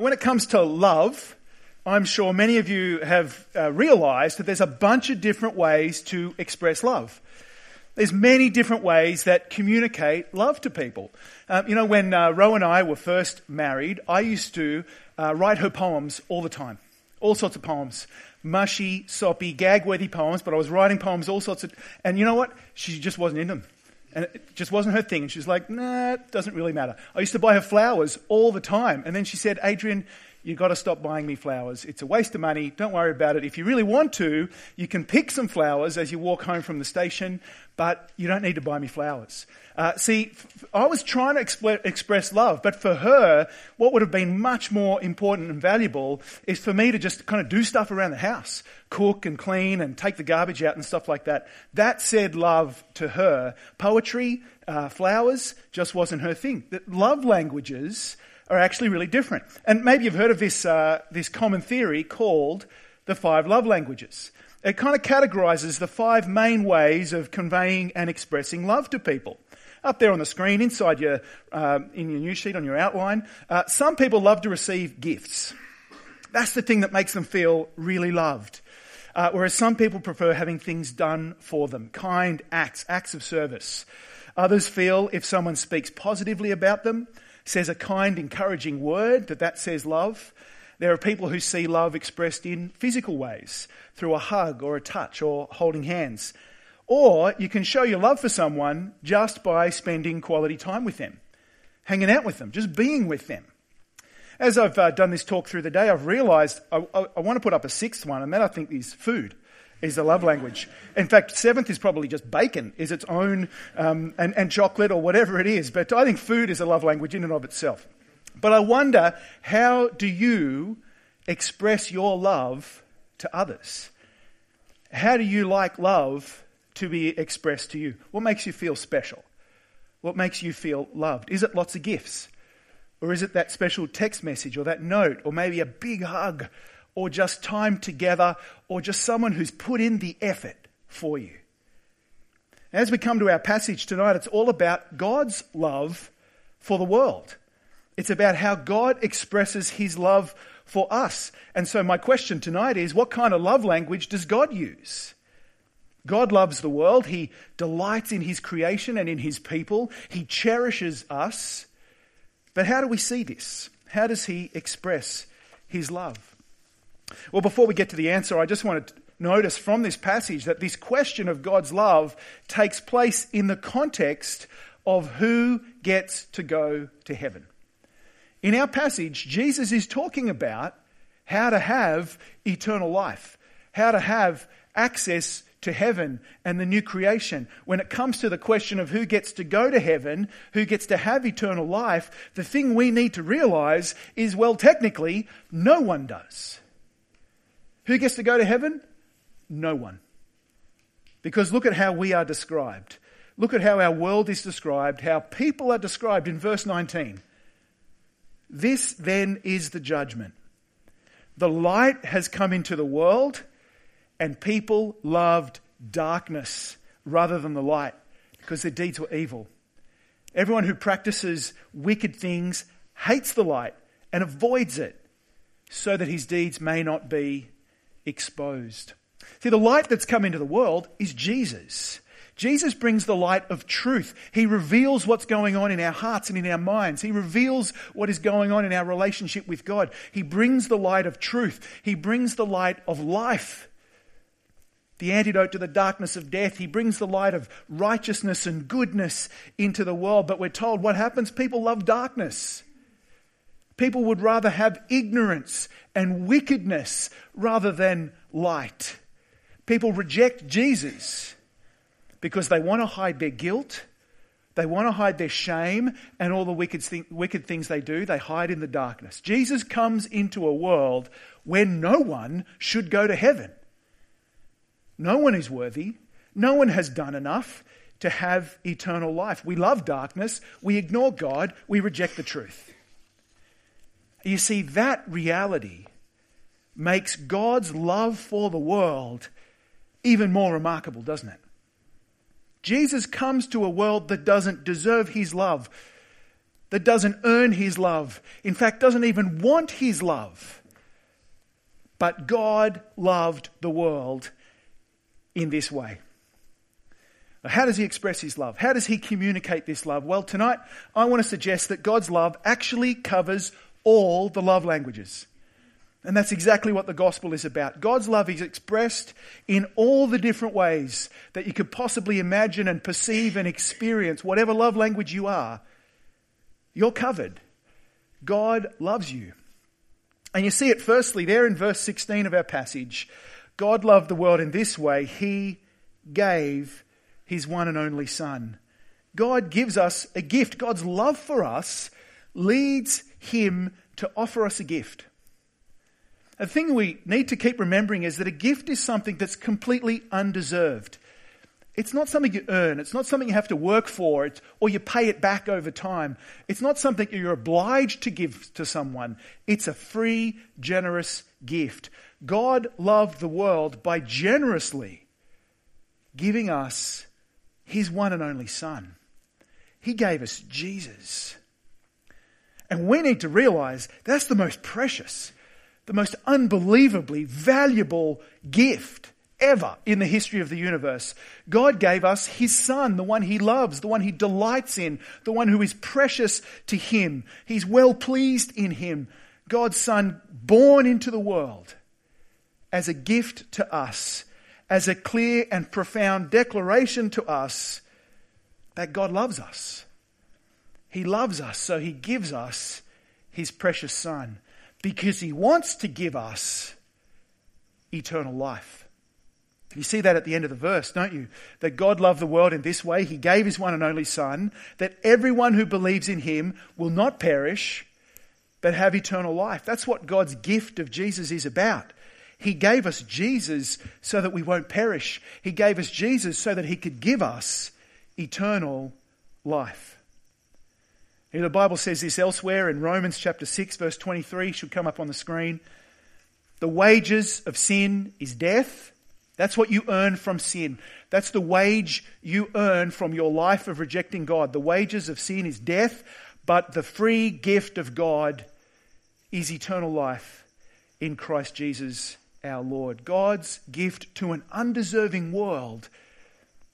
When it comes to love, I'm sure many of you have uh, realized that there's a bunch of different ways to express love. There's many different ways that communicate love to people. Uh, you know, when uh, Ro and I were first married, I used to uh, write her poems all the time. All sorts of poems. Mushy, soppy, gag-worthy poems, but I was writing poems, all sorts of... And you know what? She just wasn't in them. And it just wasn't her thing. And she was like, nah, it doesn't really matter. I used to buy her flowers all the time. And then she said, Adrian, you've got to stop buying me flowers. It's a waste of money. Don't worry about it. If you really want to, you can pick some flowers as you walk home from the station, but you don't need to buy me flowers. Uh, see, I was trying to express love, but for her, what would have been much more important and valuable is for me to just kind of do stuff around the house, cook and clean and take the garbage out and stuff like that. That said love to her. Poetry, uh, flowers, just wasn't her thing. The love languages are actually really different. And maybe you've heard of this, uh, this common theory called the five love languages. It kind of categorizes the five main ways of conveying and expressing love to people. Up there on the screen, inside your, uh, in your news sheet on your outline, uh, some people love to receive gifts. That's the thing that makes them feel really loved. Uh, whereas some people prefer having things done for them, kind acts, acts of service. Others feel if someone speaks positively about them, says a kind, encouraging word, that that says love. There are people who see love expressed in physical ways, through a hug or a touch or holding hands. Or you can show your love for someone just by spending quality time with them, hanging out with them, just being with them. As I've uh, done this talk through the day, I've realized I, I, I want to put up a sixth one, and that I think is food is the love language. In fact, seventh is probably just bacon, is its own, um, and, and chocolate or whatever it is. But I think food is a love language in and of itself. But I wonder, how do you express your love to others? How do you like love to be expressed to you? What makes you feel special? What makes you feel loved? Is it lots of gifts? Or is it that special text message or that note or maybe a big hug or just time together or just someone who's put in the effort for you? As we come to our passage tonight, it's all about God's love for the world. It's about how God expresses his love for us. And so my question tonight is what kind of love language does God use? God loves the world. He delights in his creation and in his people. He cherishes us. But how do we see this? How does he express his love? Well, before we get to the answer, I just want to notice from this passage that this question of God's love takes place in the context of who gets to go to heaven. In our passage, Jesus is talking about how to have eternal life, how to have access to heaven and the new creation. When it comes to the question of who gets to go to heaven, who gets to have eternal life, the thing we need to realize is, well, technically, no one does. Who gets to go to heaven? No one. Because look at how we are described. Look at how our world is described, how people are described in verse 19. This then is the judgment. The light has come into the world and people loved darkness rather than the light because their deeds were evil. Everyone who practices wicked things hates the light and avoids it so that his deeds may not be exposed. See, the light that's come into the world is Jesus. Jesus brings the light of truth. He reveals what's going on in our hearts and in our minds. He reveals what is going on in our relationship with God. He brings the light of truth. He brings the light of life the antidote to the darkness of death. He brings the light of righteousness and goodness into the world. But we're told what happens? People love darkness. People would rather have ignorance and wickedness rather than light. People reject Jesus because they want to hide their guilt, they want to hide their shame, and all the wicked, wicked things they do, they hide in the darkness. Jesus comes into a world where no one should go to heaven. No one is worthy. No one has done enough to have eternal life. We love darkness. We ignore God. We reject the truth. You see, that reality makes God's love for the world even more remarkable, doesn't it? Jesus comes to a world that doesn't deserve his love. that doesn't earn his love, in fact, doesn't even want his love. But God loved the world in this way. How does he express his love? How does he communicate this love? Well, tonight I want to suggest that God's love actually covers all the love languages. And that's exactly what the gospel is about. God's love is expressed in all the different ways that you could possibly imagine and perceive and experience, whatever love language you are. You're covered. God loves you. And you see it firstly there in verse 16 of our passage. God loved the world in this way. He gave his one and only Son. God gives us a gift. God's love for us leads him to offer us a gift. The thing we need to keep remembering is that a gift is something that's completely undeserved. It's not something you earn. It's not something you have to work for it, or you pay it back over time. It's not something you're obliged to give to someone. It's a free, generous gift. God loved the world by generously giving us his one and only Son. He gave us Jesus. And we need to realize that's the most precious the most unbelievably valuable gift ever in the history of the universe. God gave us His Son, the one He loves, the one He delights in, the one who is precious to Him. He's well pleased in Him. God's Son born into the world as a gift to us, as a clear and profound declaration to us that God loves us. He loves us, so He gives us His precious Son because he wants to give us eternal life. You see that at the end of the verse, don't you? That God loved the world in this way. He gave his one and only Son, that everyone who believes in him will not perish, but have eternal life. That's what God's gift of Jesus is about. He gave us Jesus so that we won't perish. He gave us Jesus so that he could give us eternal life. The Bible says this elsewhere in Romans chapter 6 verse 23 should come up on the screen. The wages of sin is death. That's what you earn from sin. That's the wage you earn from your life of rejecting God. The wages of sin is death, but the free gift of God is eternal life in Christ Jesus our Lord. God's gift to an undeserving world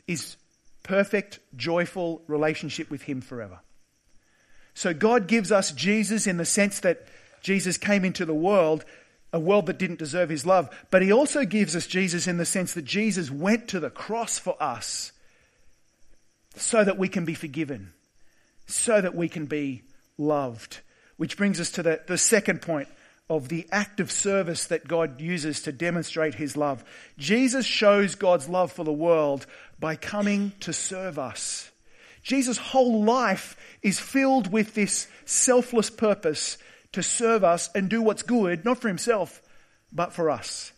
is perfect, joyful relationship with Him forever. So God gives us Jesus in the sense that Jesus came into the world, a world that didn't deserve his love. But he also gives us Jesus in the sense that Jesus went to the cross for us so that we can be forgiven, so that we can be loved. Which brings us to the, the second point of the act of service that God uses to demonstrate his love. Jesus shows God's love for the world by coming to serve us. Jesus' whole life is filled with this selfless purpose to serve us and do what's good, not for himself, but for us.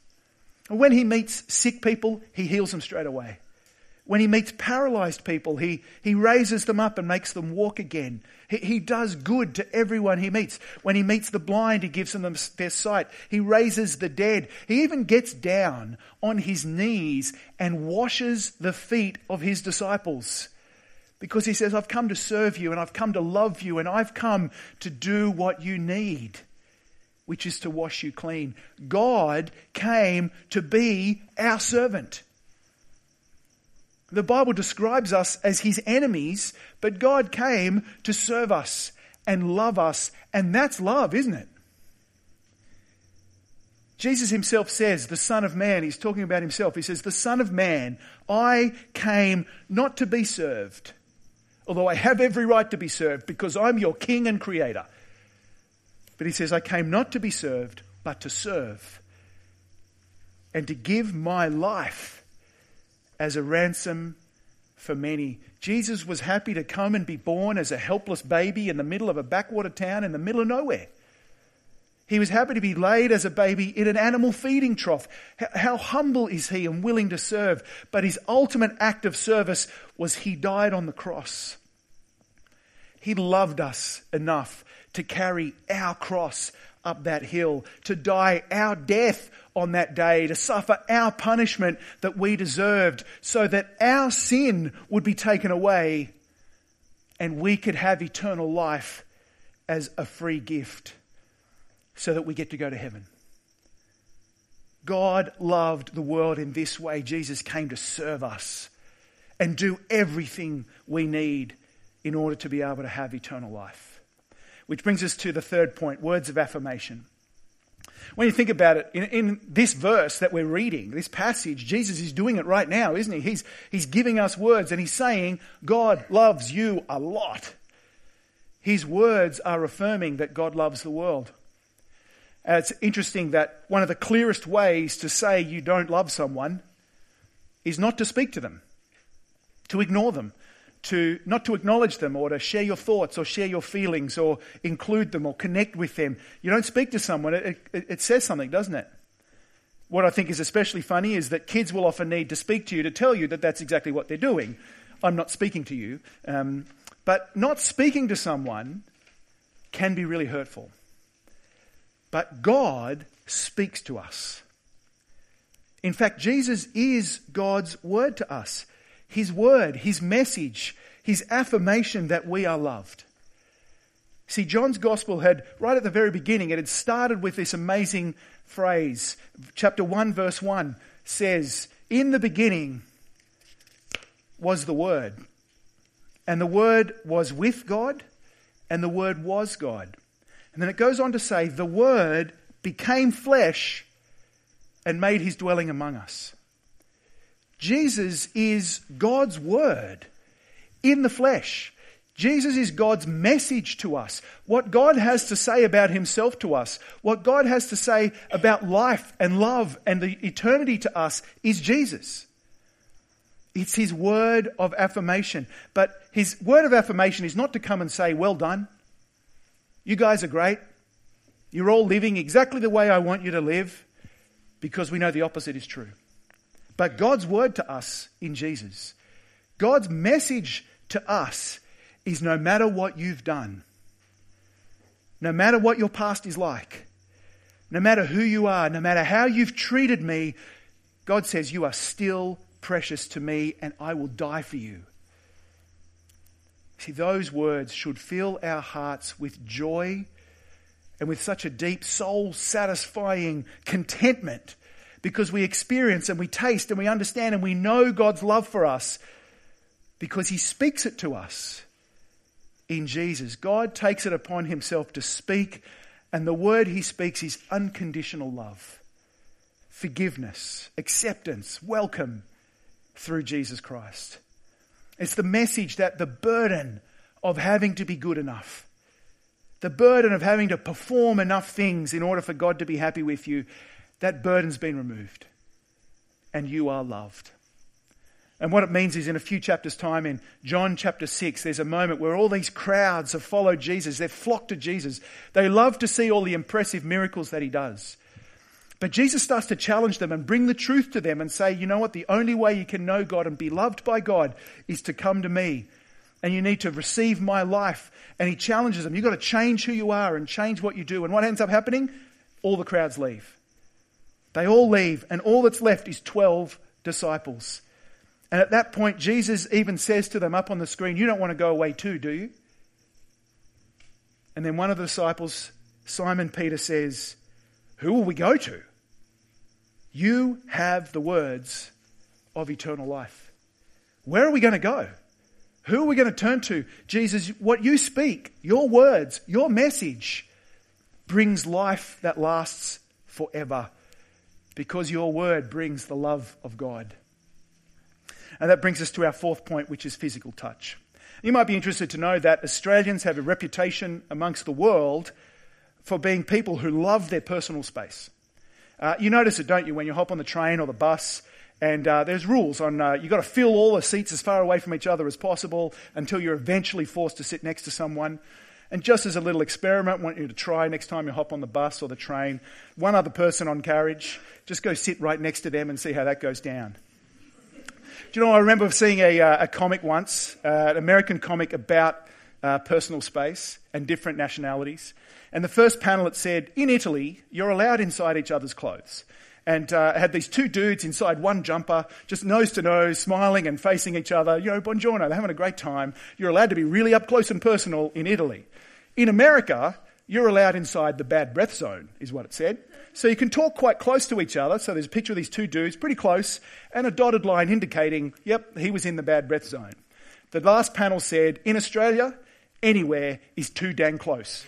When he meets sick people, he heals them straight away. When he meets paralyzed people, he, he raises them up and makes them walk again. He, he does good to everyone he meets. When he meets the blind, he gives them their sight. He raises the dead. He even gets down on his knees and washes the feet of his disciples because he says, I've come to serve you and I've come to love you and I've come to do what you need, which is to wash you clean. God came to be our servant. The Bible describes us as his enemies, but God came to serve us and love us, and that's love, isn't it? Jesus himself says, the Son of Man, he's talking about himself. He says, The Son of Man, I came not to be served, although I have every right to be served because I'm your king and creator. But he says, I came not to be served, but to serve and to give my life as a ransom for many. Jesus was happy to come and be born as a helpless baby in the middle of a backwater town in the middle of nowhere. He was happy to be laid as a baby in an animal feeding trough. How humble is he and willing to serve? But his ultimate act of service was he died on the cross. He loved us enough to carry our cross up that hill, to die our death on that day, to suffer our punishment that we deserved, so that our sin would be taken away and we could have eternal life as a free gift so that we get to go to heaven. God loved the world in this way. Jesus came to serve us and do everything we need in order to be able to have eternal life. Which brings us to the third point words of affirmation. When you think about it, in, in, this verse that we're reading, this passage, Jesus is doing it right now, isn't he? He's, he's giving us words and he's saying, God loves you a lot. His words are affirming that God loves the world. And it's interesting that one of the clearest ways to say you don't love someone is not to speak to them, to ignore them, to not to acknowledge them or to share your thoughts or share your feelings or include them or connect with them. You don't speak to someone, it, it, it says something, doesn't it? What I think is especially funny is that kids will often need to speak to you to tell you that that's exactly what they're doing. I'm not speaking to you. Um, but not speaking to someone can be really hurtful. But God speaks to us. In fact, Jesus is God's word to us. His word, His message, His affirmation that we are loved. See, John's gospel had, right at the very beginning, it had started with this amazing phrase. Chapter 1, verse 1 says, In the beginning was the Word, and the Word was with God, and the Word was God. And then it goes on to say, The Word became flesh and made his dwelling among us. Jesus is God's Word in the flesh. Jesus is God's message to us. What God has to say about Himself to us, what God has to say about life and love and the eternity to us is Jesus. It's His word of affirmation. But His word of affirmation is not to come and say, Well done. You guys are great. You're all living exactly the way I want you to live because we know the opposite is true. But God's word to us in Jesus, God's message to us is no matter what you've done, no matter what your past is like, no matter who you are, no matter how you've treated me, God says, You are still precious to me and I will die for you. See, those words should fill our hearts with joy and with such a deep, soul satisfying contentment because we experience and we taste and we understand and we know God's love for us because He speaks it to us in Jesus. God takes it upon Himself to speak, and the word He speaks is unconditional love, forgiveness, acceptance, welcome through Jesus Christ. It's the message that the burden of having to be good enough, the burden of having to perform enough things in order for God to be happy with you, that burden's been removed. And you are loved. And what it means is in a few chapters' time, in John chapter 6, there's a moment where all these crowds have followed Jesus. They've flocked to Jesus. They love to see all the impressive miracles that he does. But Jesus starts to challenge them and bring the truth to them and say, you know what? The only way you can know God and be loved by God is to come to me. And you need to receive my life. And he challenges them. You've got to change who you are and change what you do. And what ends up happening? All the crowds leave. They all leave, and all that's left is 12 disciples. And at that point, Jesus even says to them up on the screen, You don't want to go away too, do you? And then one of the disciples, Simon Peter, says, Who will we go to? You have the words of eternal life. Where are we going to go? Who are we going to turn to? Jesus, what you speak, your words, your message brings life that lasts forever because your word brings the love of God. And that brings us to our fourth point, which is physical touch. You might be interested to know that Australians have a reputation amongst the world for being people who love their personal space. Uh, you notice it, don't you, when you hop on the train or the bus and uh, there's rules on uh, you've got to fill all the seats as far away from each other as possible until you're eventually forced to sit next to someone. And just as a little experiment, I want you to try next time you hop on the bus or the train, one other person on carriage, just go sit right next to them and see how that goes down. Do you know, I remember seeing a, uh, a comic once, uh, an American comic about uh, personal space and different nationalities. And the first panel it said, in Italy, you're allowed inside each other's clothes. And uh, had these two dudes inside one jumper, just nose to nose, smiling and facing each other. You know, buongiorno, they're having a great time. You're allowed to be really up close and personal in Italy. In America, you're allowed inside the bad breath zone, is what it said. So you can talk quite close to each other. So there's a picture of these two dudes, pretty close, and a dotted line indicating, yep, he was in the bad breath zone. The last panel said, in Australia, anywhere is too dang close.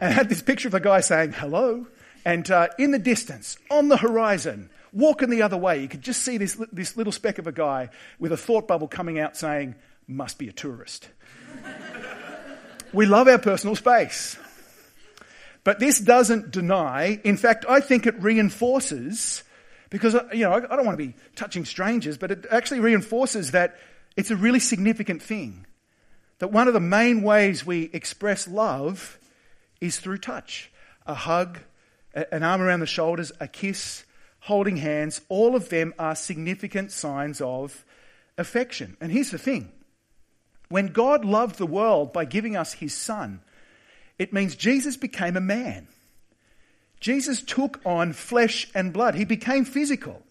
and I had this picture of a guy saying, hello. And uh, in the distance, on the horizon, walking the other way, you could just see this, this little speck of a guy with a thought bubble coming out saying, must be a tourist. we love our personal space. But this doesn't deny, in fact, I think it reinforces, because, uh, you know, I don't want to be touching strangers, but it actually reinforces that it's a really significant thing. That one of the main ways we express love is through touch. A hug, an arm around the shoulders, a kiss, holding hands, all of them are significant signs of affection. And here's the thing when God loved the world by giving us his son, it means Jesus became a man. Jesus took on flesh and blood. He became physical.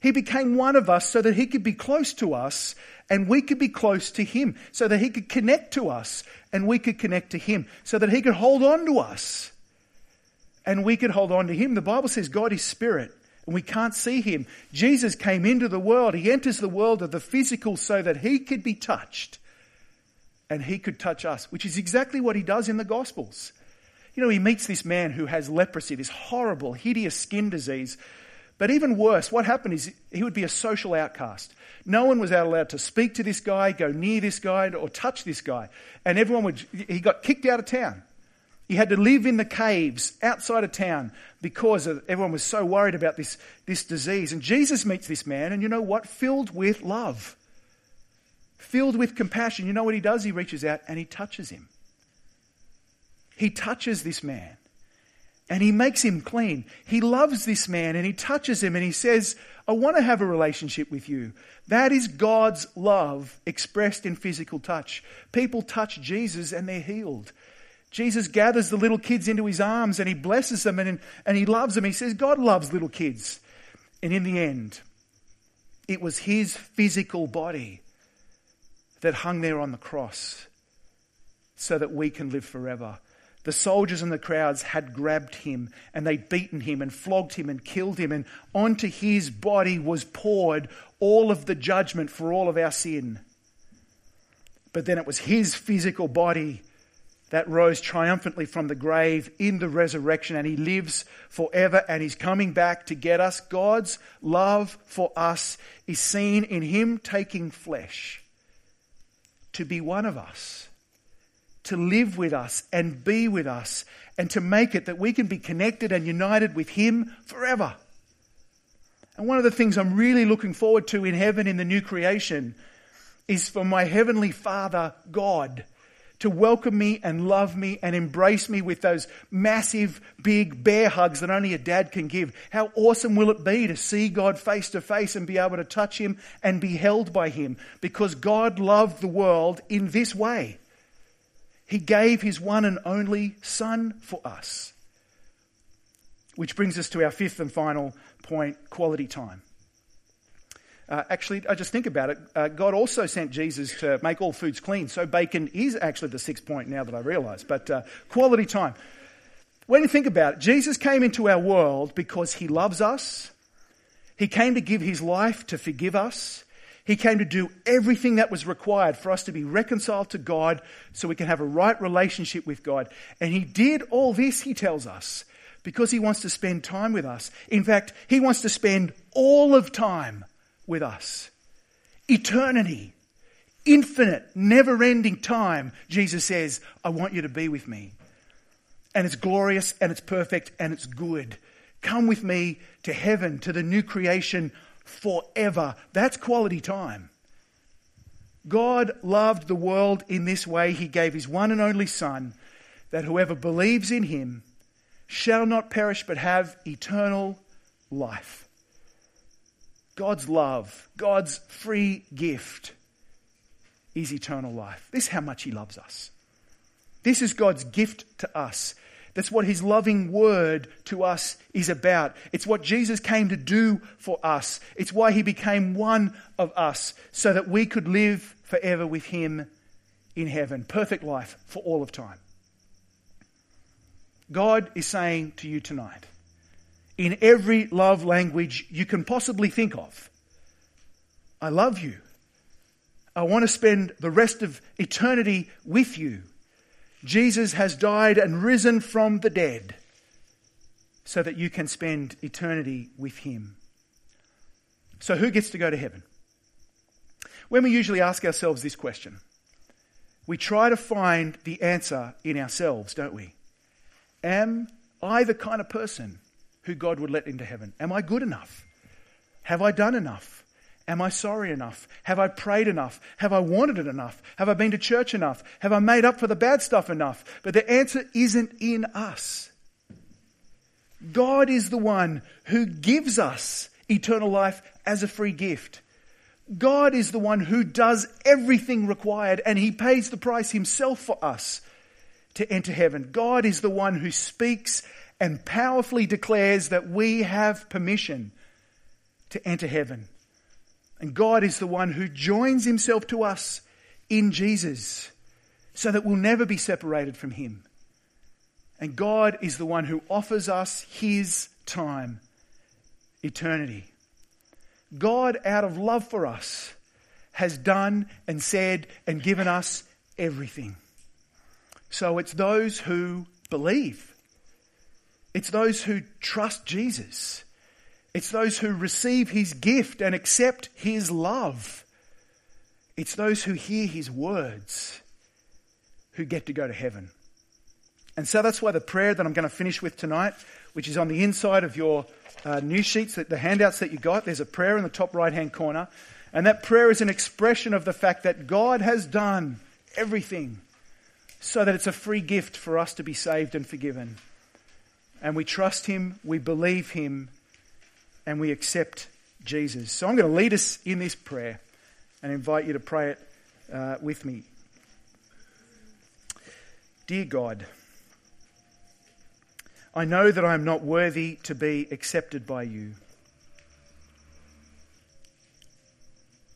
He became one of us so that he could be close to us and we could be close to him, so that he could connect to us and we could connect to him, so that he could hold on to us and we could hold on to him. The Bible says God is spirit and we can't see him. Jesus came into the world. He enters the world of the physical so that he could be touched and he could touch us, which is exactly what he does in the Gospels. You know, he meets this man who has leprosy, this horrible, hideous skin disease. But even worse, what happened is he would be a social outcast. No one was allowed to speak to this guy, go near this guy, or touch this guy. And everyone would, he got kicked out of town. He had to live in the caves outside of town because everyone was so worried about this, this disease. And Jesus meets this man, and you know what? Filled with love filled with compassion, you know what he does? He reaches out and he touches him. He touches this man and he makes him clean. He loves this man and he touches him and he says, I want to have a relationship with you. That is God's love expressed in physical touch. People touch Jesus and they're healed. Jesus gathers the little kids into his arms and he blesses them and, and he loves them. He says, God loves little kids. And in the end, it was his physical body that hung there on the cross so that we can live forever. The soldiers and the crowds had grabbed him and they'd beaten him and flogged him and killed him, and onto his body was poured all of the judgment for all of our sin. But then it was his physical body that rose triumphantly from the grave in the resurrection, and he lives forever and he's coming back to get us. God's love for us is seen in him taking flesh to be one of us, to live with us and be with us, and to make it that we can be connected and united with Him forever. And one of the things I'm really looking forward to in heaven in the new creation is for my Heavenly Father, God, to welcome me and love me and embrace me with those massive, big bear hugs that only a dad can give. How awesome will it be to see God face to face and be able to touch Him and be held by Him? Because God loved the world in this way. He gave His one and only Son for us. Which brings us to our fifth and final point quality time. Uh, actually, I just think about it. Uh, God also sent Jesus to make all foods clean. So bacon is actually the sixth point now that I realize. But uh, quality time. When you think about it, Jesus came into our world because he loves us. He came to give his life to forgive us. He came to do everything that was required for us to be reconciled to God so we can have a right relationship with God. And he did all this, he tells us, because he wants to spend time with us. In fact, he wants to spend all of time with us. Eternity, infinite, never ending time, Jesus says, I want you to be with me. And it's glorious and it's perfect and it's good. Come with me to heaven, to the new creation forever. That's quality time. God loved the world in this way. He gave his one and only Son, that whoever believes in him shall not perish but have eternal life. God's love, God's free gift is eternal life. This is how much He loves us. This is God's gift to us. That's what His loving word to us is about. It's what Jesus came to do for us. It's why He became one of us so that we could live forever with Him in heaven. Perfect life for all of time. God is saying to you tonight, in every love language you can possibly think of, I love you. I want to spend the rest of eternity with you. Jesus has died and risen from the dead so that you can spend eternity with him. So, who gets to go to heaven? When we usually ask ourselves this question, we try to find the answer in ourselves, don't we? Am I the kind of person who God would let into heaven? Am I good enough? Have I done enough? Am I sorry enough? Have I prayed enough? Have I wanted it enough? Have I been to church enough? Have I made up for the bad stuff enough? But the answer isn't in us. God is the one who gives us eternal life as a free gift. God is the one who does everything required and he pays the price himself for us to enter heaven. God is the one who speaks and powerfully declares that we have permission to enter heaven. And God is the one who joins himself to us in Jesus so that we'll never be separated from him. And God is the one who offers us his time, eternity. God, out of love for us, has done and said and given us everything. So it's those who believe. It's those who trust Jesus. It's those who receive his gift and accept his love. It's those who hear his words who get to go to heaven. And so that's why the prayer that I'm going to finish with tonight, which is on the inside of your uh, news sheets, the handouts that you got, there's a prayer in the top right hand corner. And that prayer is an expression of the fact that God has done everything so that it's a free gift for us to be saved and forgiven. And we trust Him, we believe Him, and we accept Jesus. So I'm going to lead us in this prayer and invite you to pray it uh, with me. Dear God, I know that I am not worthy to be accepted by you.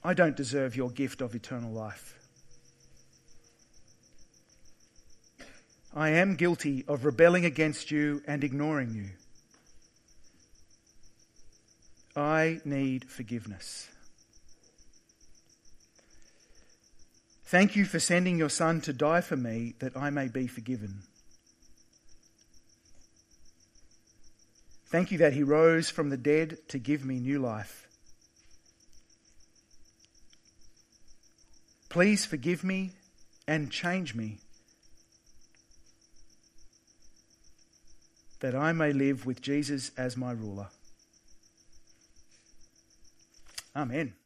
I don't deserve your gift of eternal life. I am guilty of rebelling against you and ignoring you. I need forgiveness. Thank you for sending your Son to die for me that I may be forgiven. Thank you that he rose from the dead to give me new life. Please forgive me and change me that I may live with Jesus as my ruler. Amén.